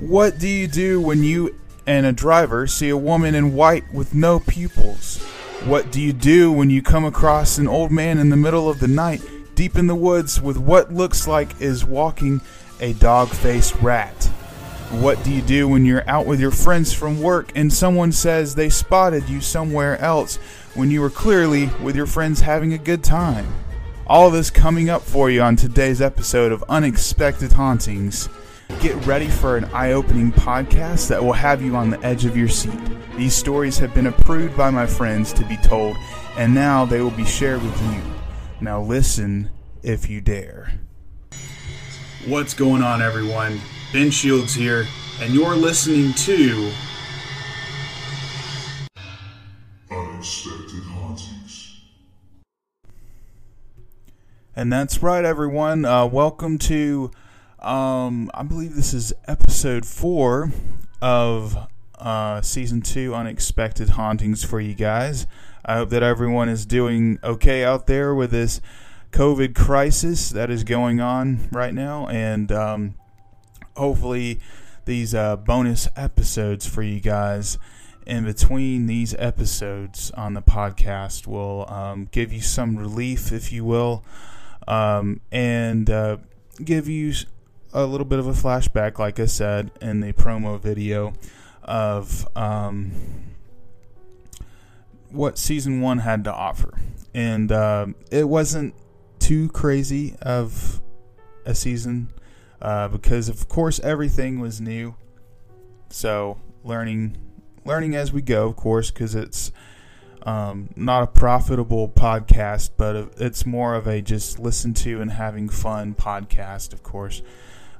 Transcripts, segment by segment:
What do you do when you and a driver see a woman in white with no pupils? What do you do when you come across an old man in the middle of the night, deep in the woods, with what looks like is walking a dog faced rat? What do you do when you're out with your friends from work and someone says they spotted you somewhere else when you were clearly with your friends having a good time? All this coming up for you on today's episode of Unexpected Hauntings. Get ready for an eye opening podcast that will have you on the edge of your seat. These stories have been approved by my friends to be told, and now they will be shared with you. Now listen if you dare. What's going on, everyone? Ben Shields here, and you're listening to Unexpected Hauntings. And that's right, everyone. Uh, welcome to, um, I believe this is episode four of uh, season two, Unexpected Hauntings for you guys. I hope that everyone is doing okay out there with this COVID crisis that is going on right now, and um, hopefully, these uh, bonus episodes for you guys in between these episodes on the podcast will um, give you some relief, if you will, um, and uh, give you a little bit of a flashback, like I said in the promo video, of um, what season one had to offer. And uh, it wasn't too crazy of a season uh, because, of course, everything was new. So learning learning as we go, of course, because it's um, not a profitable podcast, but it's more of a just listen to and having fun podcast, of course.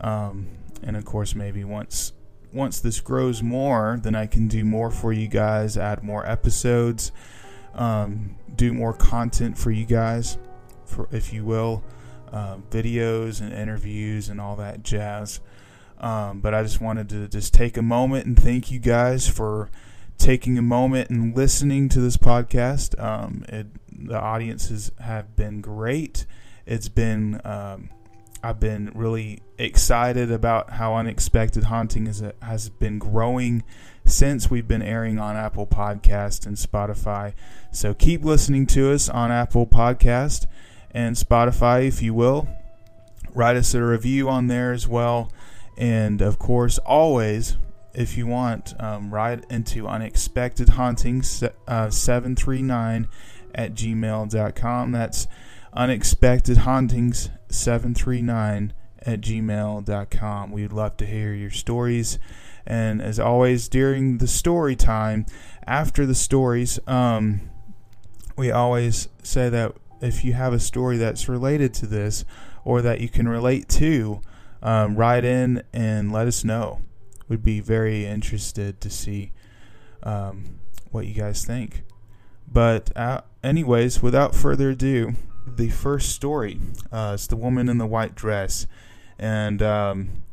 Um, and of course, maybe once once this grows more, then I can do more for you guys, add more episodes, um, do more content for you guys, for if you will, uh, videos and interviews and all that jazz. Um, but I just wanted to just take a moment and thank you guys for taking a moment and listening to this podcast. Um, it, the audiences have been great. It's been um, I've been really excited about how Unexpected Haunting is, has been growing since we've been airing on Apple Podcast and Spotify. So keep listening to us on Apple Podcast and Spotify if you will. Write us a review on there as well. And of course, always, if you want, um, write into Unexpected Hauntings uh, 739 at gmail.com. That's Unexpected Hauntings 739 at gmail.com. We'd love to hear your stories. And as always, during the story time, after the stories, um, we always say that if you have a story that's related to this or that you can relate to, um, write in and let us know. We'd be very interested to see um, what you guys think. But, uh, anyways, without further ado, the first story. Uh, it's the woman in the white dress, and um,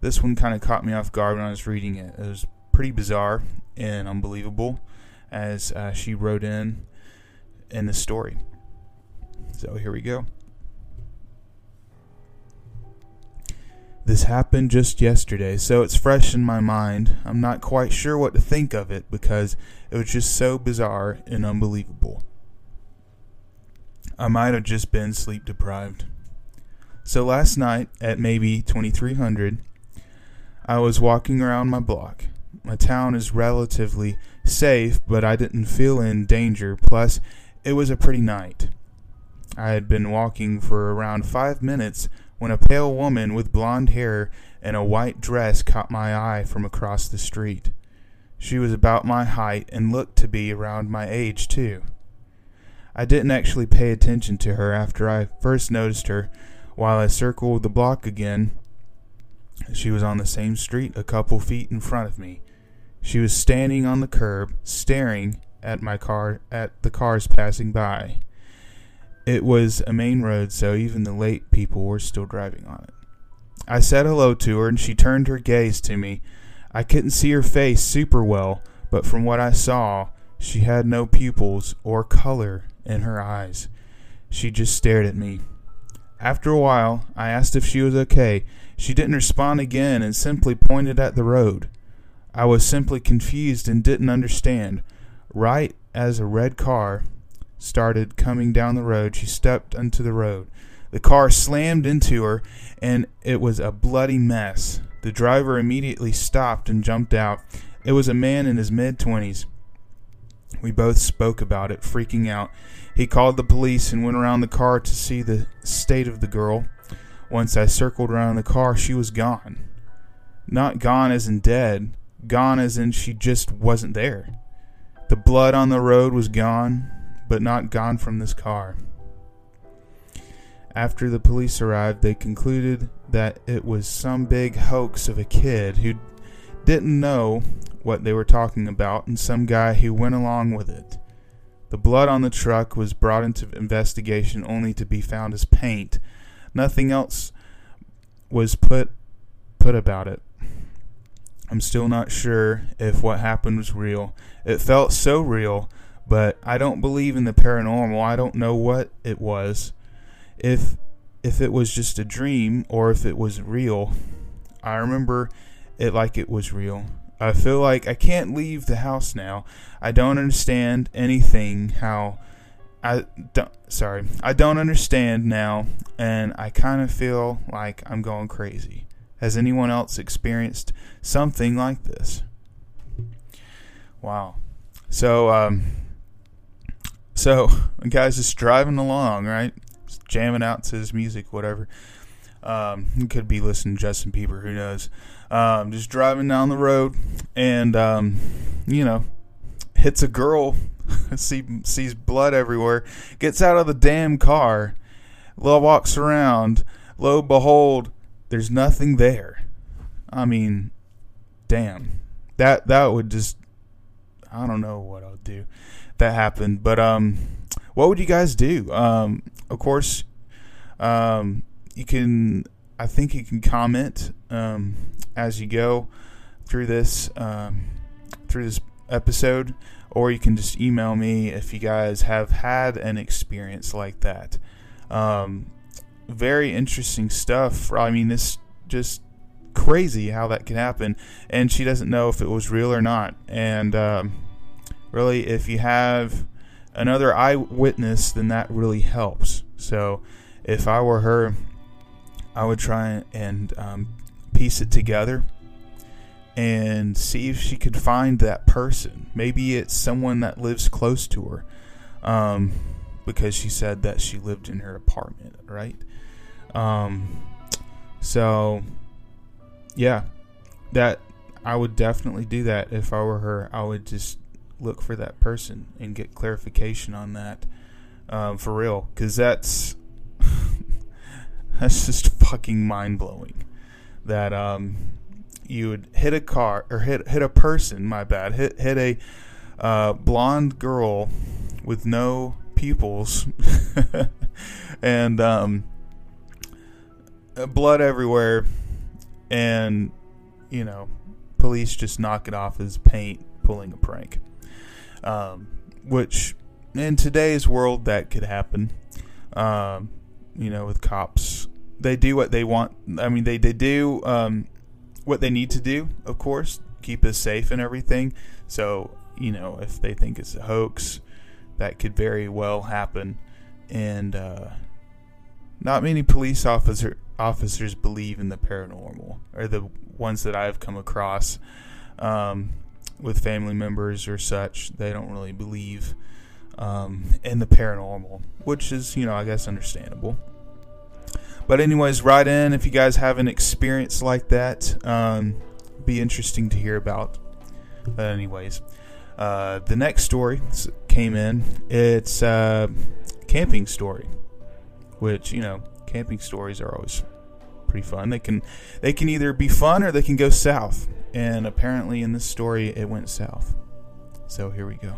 this one kind of caught me off guard when I was reading it. It was pretty bizarre and unbelievable, as uh, she wrote in in the story. So here we go. This happened just yesterday, so it's fresh in my mind. I'm not quite sure what to think of it because it was just so bizarre and unbelievable. I might have just been sleep deprived. So last night at maybe 2300, I was walking around my block. My town is relatively safe, but I didn't feel in danger. Plus, it was a pretty night. I had been walking for around five minutes when a pale woman with blonde hair and a white dress caught my eye from across the street. She was about my height and looked to be around my age, too. I didn't actually pay attention to her after I first noticed her. While I circled the block again, she was on the same street a couple feet in front of me. She was standing on the curb, staring at my car at the cars passing by. It was a main road, so even the late people were still driving on it. I said hello to her and she turned her gaze to me. I couldn't see her face super well, but from what I saw, she had no pupils or color in her eyes. She just stared at me. After a while, I asked if she was okay. She didn't respond again and simply pointed at the road. I was simply confused and didn't understand. Right as a red car started coming down the road, she stepped into the road. The car slammed into her, and it was a bloody mess. The driver immediately stopped and jumped out. It was a man in his mid 20s. We both spoke about it, freaking out. He called the police and went around the car to see the state of the girl. Once I circled around the car, she was gone. Not gone as in dead, gone as in she just wasn't there. The blood on the road was gone, but not gone from this car. After the police arrived, they concluded that it was some big hoax of a kid who didn't know what they were talking about and some guy who went along with it. The blood on the truck was brought into investigation only to be found as paint. Nothing else was put put about it. I'm still not sure if what happened was real. It felt so real, but I don't believe in the paranormal. I don't know what it was. If if it was just a dream or if it was real. I remember it like it was real. I feel like I can't leave the house now. I don't understand anything how I don't sorry. I don't understand now and I kind of feel like I'm going crazy. Has anyone else experienced something like this? Wow. So um so guys just driving along, right? Just jamming out to his music, whatever. Um, he could be listening to Justin Bieber, who knows? Um, just driving down the road, and um, you know, hits a girl, see, sees blood everywhere, gets out of the damn car, walks around. Lo behold, there's nothing there. I mean, damn, that that would just, I don't know what I'll do. That happened, but um, what would you guys do? Um, of course, um, you can. I think you can comment um, as you go through this um, through this episode, or you can just email me if you guys have had an experience like that. Um, very interesting stuff. I mean, this just crazy how that can happen, and she doesn't know if it was real or not. And um, really, if you have another eyewitness, then that really helps. So, if I were her, I would try and um, piece it together and see if she could find that person. Maybe it's someone that lives close to her, um, because she said that she lived in her apartment, right? Um, so, yeah, that I would definitely do that if I were her. I would just look for that person and get clarification on that um, for real, because that's that's just fucking mind blowing. That um, you would hit a car or hit hit a person. My bad. Hit hit a uh, blonde girl with no pupils and um, blood everywhere, and you know, police just knock it off as paint pulling a prank. Um, which in today's world that could happen. Um, you know, with cops, they do what they want. I mean, they they do um, what they need to do, of course, keep us safe and everything. So, you know, if they think it's a hoax, that could very well happen. And uh, not many police officer officers believe in the paranormal, or the ones that I've come across um, with family members or such. They don't really believe um, in the paranormal, which is, you know, I guess understandable. But anyways, write in if you guys have an experience like that. Um, be interesting to hear about. But anyways, uh, the next story came in. It's a camping story, which you know, camping stories are always pretty fun. They can they can either be fun or they can go south. And apparently, in this story, it went south. So here we go.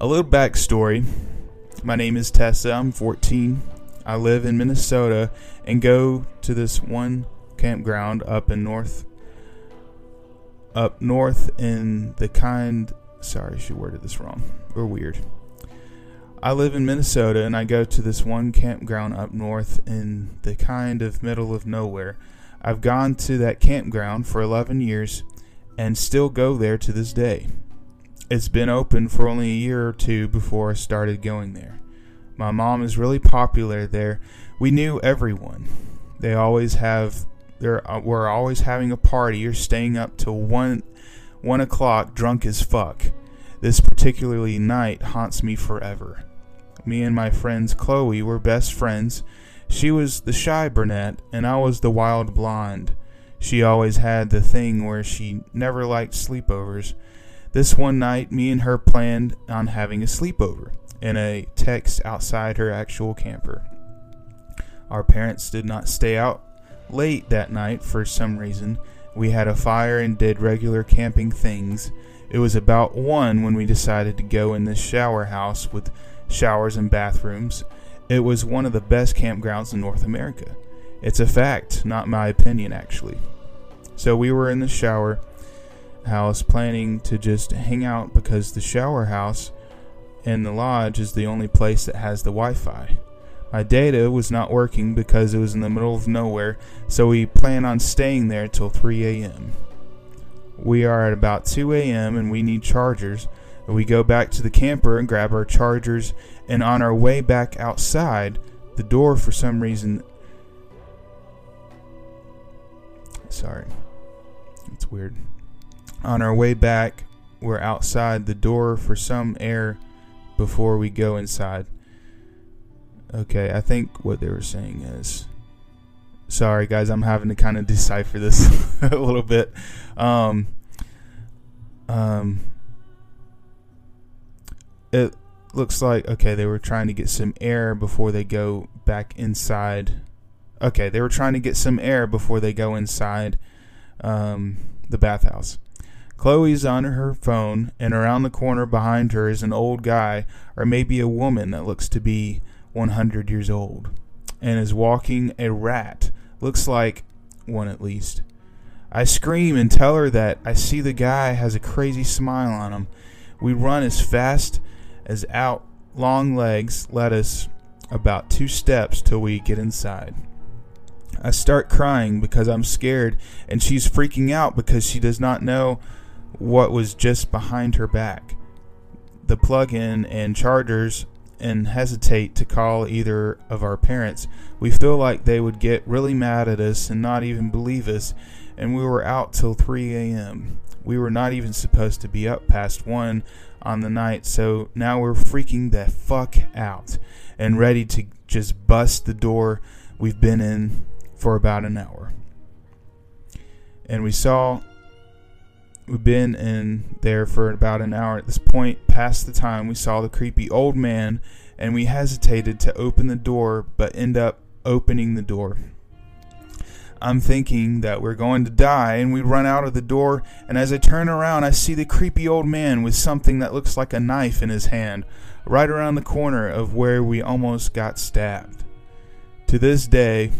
A little backstory my name is Tessa. I'm 14. I live in Minnesota and go to this one campground up in north up north in the kind sorry she worded this wrong or weird I live in Minnesota and I go to this one campground up north in the kind of middle of nowhere. I've gone to that campground for 11 years and still go there to this day. It's been open for only a year or two before I started going there. My mom is really popular there. We knew everyone. They always have. They're, uh, we're always having a party or staying up till one, one o'clock, drunk as fuck. This particularly night haunts me forever. Me and my friends Chloe were best friends. She was the shy brunette, and I was the wild blonde. She always had the thing where she never liked sleepovers. This one night, me and her planned on having a sleepover in a text outside her actual camper. Our parents did not stay out late that night for some reason. We had a fire and did regular camping things. It was about 1 when we decided to go in this shower house with showers and bathrooms. It was one of the best campgrounds in North America. It's a fact, not my opinion, actually. So we were in the shower house planning to just hang out because the shower house and the lodge is the only place that has the Wi Fi. My data was not working because it was in the middle of nowhere, so we plan on staying there till 3 a.m. We are at about 2 a.m. and we need chargers. We go back to the camper and grab our chargers, and on our way back outside, the door for some reason. Sorry. It's weird. On our way back, we're outside the door for some air before we go inside. Okay, I think what they were saying is. Sorry, guys, I'm having to kind of decipher this a little bit. Um, um, it looks like okay, they were trying to get some air before they go back inside. Okay, they were trying to get some air before they go inside um, the bathhouse. Chloe's on her phone, and around the corner behind her is an old guy, or maybe a woman that looks to be 100 years old and is walking a rat. Looks like one at least. I scream and tell her that I see the guy has a crazy smile on him. We run as fast as out long legs let us about two steps till we get inside. I start crying because I'm scared, and she's freaking out because she does not know what was just behind her back. The plug in and chargers and hesitate to call either of our parents. We feel like they would get really mad at us and not even believe us, and we were out till 3 a.m. We were not even supposed to be up past 1 on the night, so now we're freaking the fuck out and ready to just bust the door we've been in for about an hour. And we saw We've been in there for about an hour. At this point, past the time, we saw the creepy old man and we hesitated to open the door, but end up opening the door. I'm thinking that we're going to die, and we run out of the door. And as I turn around, I see the creepy old man with something that looks like a knife in his hand, right around the corner of where we almost got stabbed. To this day,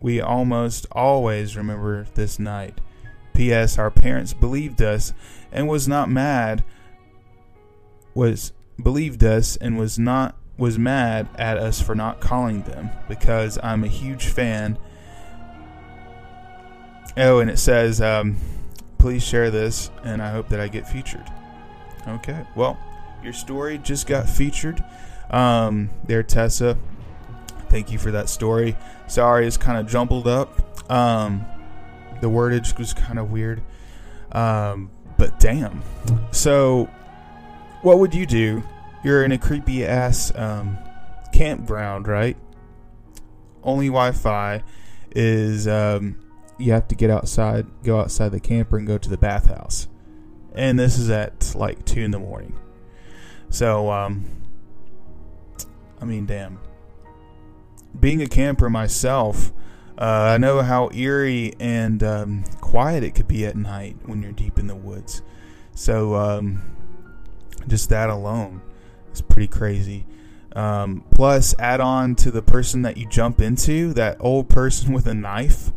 we almost always remember this night. P.S. Our parents believed us and was not mad. Was believed us and was not was mad at us for not calling them because I'm a huge fan. Oh, and it says, um, please share this, and I hope that I get featured. Okay, well, your story just got featured. Um, there, Tessa. Thank you for that story. Sorry, it's kind of jumbled up. Um, the wordage was kind of weird. Um, but damn. So, what would you do? You're in a creepy ass um, campground, right? Only Wi Fi is um, you have to get outside, go outside the camper, and go to the bathhouse. And this is at like 2 in the morning. So, um, I mean, damn. Being a camper myself, uh, I know how eerie and um, quiet it could be at night when you're deep in the woods. So, um, just that alone is pretty crazy. Um, plus, add on to the person that you jump into, that old person with a knife.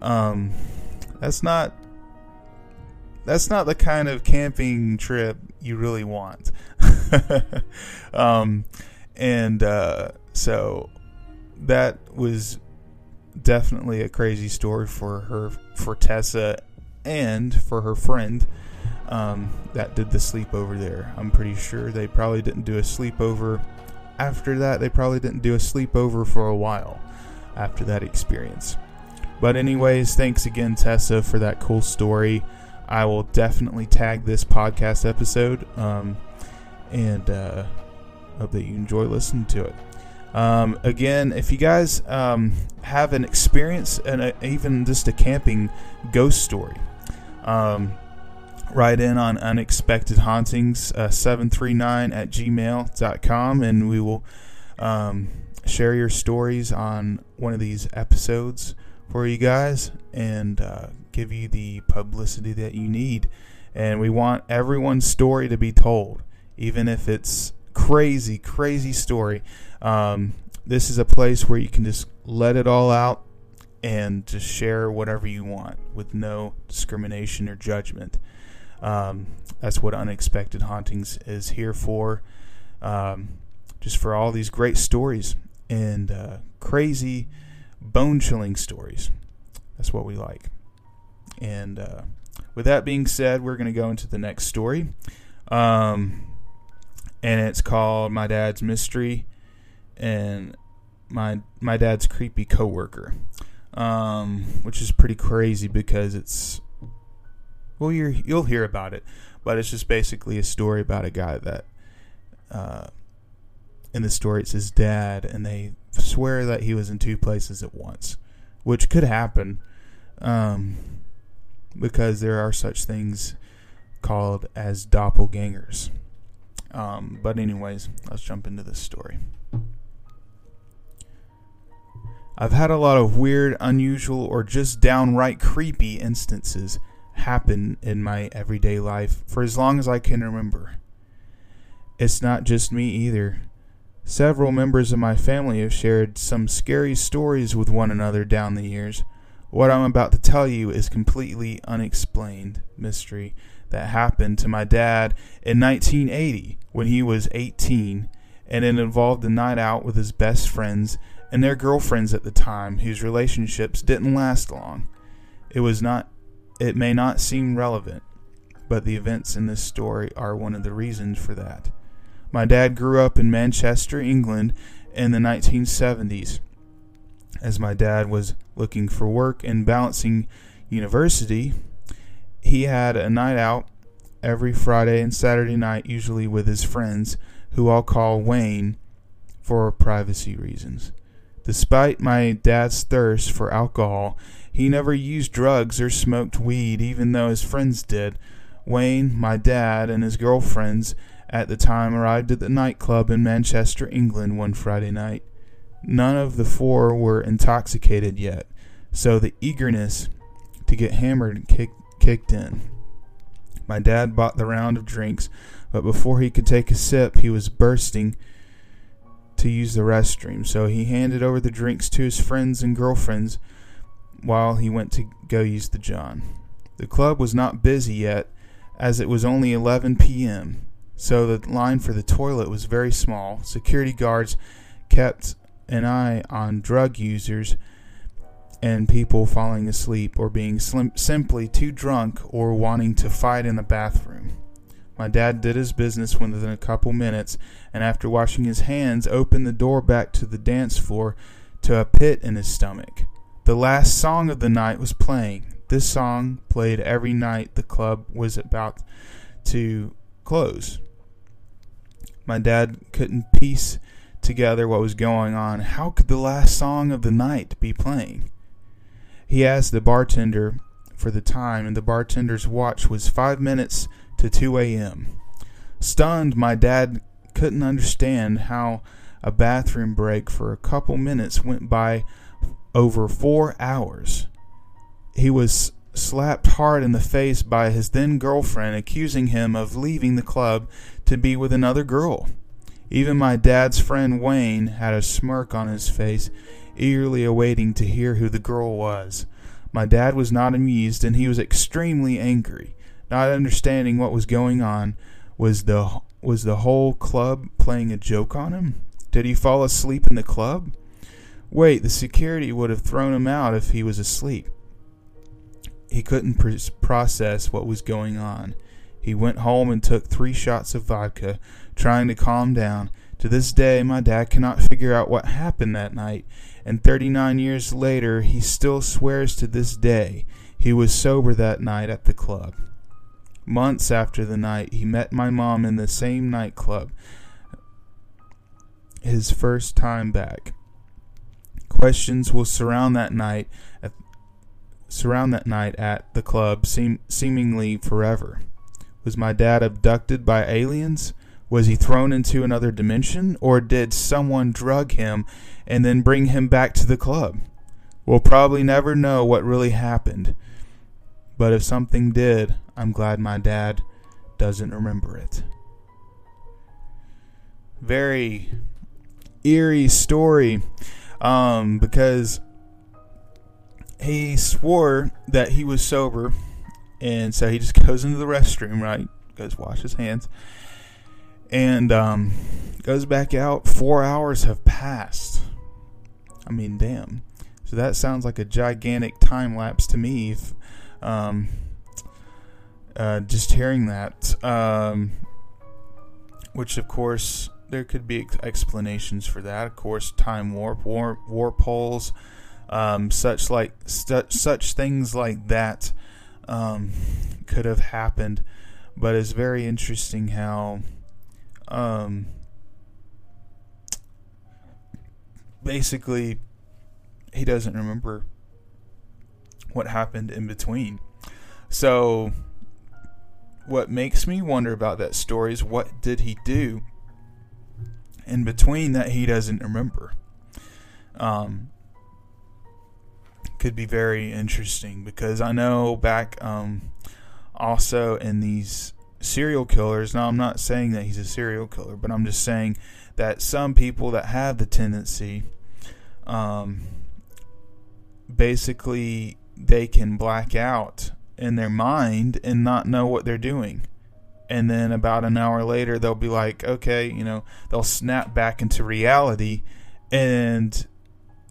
Um, that's not that's not the kind of camping trip you really want. um, and uh, so that was definitely a crazy story for her, for Tessa, and for her friend um, that did the sleepover there. I'm pretty sure they probably didn't do a sleepover after that. They probably didn't do a sleepover for a while after that experience. But, anyways, thanks again, Tessa, for that cool story. I will definitely tag this podcast episode um, and uh, hope that you enjoy listening to it. Um, again, if you guys um, have an experience and a, even just a camping ghost story, um, write in on unexpected hauntings uh, 739 at gmail.com and we will um, share your stories on one of these episodes for you guys and uh, give you the publicity that you need. And we want everyone's story to be told, even if it's crazy, crazy story. Um, this is a place where you can just let it all out and just share whatever you want with no discrimination or judgment. Um, that's what Unexpected Hauntings is here for. Um, just for all these great stories and uh, crazy, bone chilling stories. That's what we like. And uh, with that being said, we're going to go into the next story. Um, and it's called My Dad's Mystery and my my dad's creepy coworker. Um, which is pretty crazy because it's well, you you'll hear about it, but it's just basically a story about a guy that, uh, in the story it's his dad, and they swear that he was in two places at once, which could happen, um, because there are such things called as doppelgangers. Um, but anyways, let's jump into this story. I've had a lot of weird, unusual, or just downright creepy instances happen in my everyday life for as long as I can remember. It's not just me either. Several members of my family have shared some scary stories with one another down the years. What I'm about to tell you is completely unexplained mystery that happened to my dad in 1980 when he was 18, and it involved a night out with his best friends and their girlfriends at the time whose relationships didn't last long. It was not it may not seem relevant, but the events in this story are one of the reasons for that. My dad grew up in Manchester, England in the 1970s. As my dad was looking for work and balancing university, he had a night out every Friday and Saturday night, usually with his friends, who I'll call Wayne for privacy reasons. Despite my dad's thirst for alcohol, he never used drugs or smoked weed, even though his friends did. Wayne, my dad, and his girlfriends at the time arrived at the nightclub in Manchester, England, one Friday night. None of the four were intoxicated yet, so the eagerness to get hammered kick, kicked in. My dad bought the round of drinks, but before he could take a sip, he was bursting to use the restroom, so he handed over the drinks to his friends and girlfriends while he went to go use the John. The club was not busy yet, as it was only 11 p.m., so the line for the toilet was very small. Security guards kept an eye on drug users and people falling asleep or being slim- simply too drunk or wanting to fight in the bathroom. My dad did his business within a couple minutes, and after washing his hands, opened the door back to the dance floor to a pit in his stomach. The last song of the night was playing. This song played every night the club was about to close. My dad couldn't piece together what was going on. How could the last song of the night be playing? He asked the bartender for the time, and the bartender's watch was five minutes to 2 a.m. Stunned, my dad couldn't understand how a bathroom break for a couple minutes went by over four hours. He was slapped hard in the face by his then girlfriend, accusing him of leaving the club to be with another girl. Even my dad's friend Wayne had a smirk on his face, eagerly awaiting to hear who the girl was. My dad was not amused, and he was extremely angry. Not understanding what was going on, was the was the whole club playing a joke on him? Did he fall asleep in the club? Wait, the security would have thrown him out if he was asleep. He couldn't pr- process what was going on. He went home and took three shots of vodka, trying to calm down. To this day, my dad cannot figure out what happened that night, and 39 years later, he still swears to this day he was sober that night at the club. Months after the night, he met my mom in the same nightclub, his first time back. Questions will surround that night at, surround that night at the club seem, seemingly forever. Was my dad abducted by aliens? Was he thrown into another dimension? Or did someone drug him and then bring him back to the club? We'll probably never know what really happened. But if something did, I'm glad my dad doesn't remember it. Very eerie story um, because he swore that he was sober, and so he just goes into the restroom, right? Goes wash his hands, and um, goes back out. Four hours have passed. I mean, damn. So that sounds like a gigantic time lapse to me. If, um, uh, just hearing that, um, which of course there could be explanations for that. Of course, time warp, warp, warp holes, um, such like such things like that um, could have happened. But it's very interesting how um, basically he doesn't remember what happened in between. So what makes me wonder about that story is what did he do in between that he doesn't remember. Um, could be very interesting because I know back um, also in these serial killers. Now, I'm not saying that he's a serial killer, but I'm just saying that some people that have the tendency, um, basically, they can black out in their mind and not know what they're doing. And then about an hour later they'll be like okay you know they'll snap back into reality. And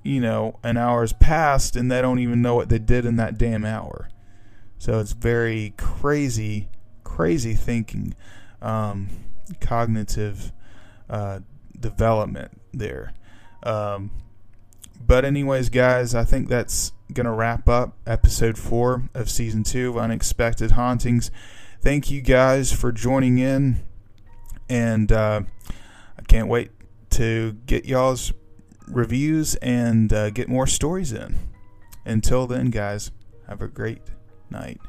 you know an hour's passed and they don't even know what they did in that damn hour. So it's very crazy crazy thinking um, cognitive uh, development there. Um, but anyways guys i think that's gonna wrap up episode four of season two of unexpected hauntings thank you guys for joining in. And uh, I can't wait to get y'all's reviews and uh, get more stories in. Until then, guys, have a great night.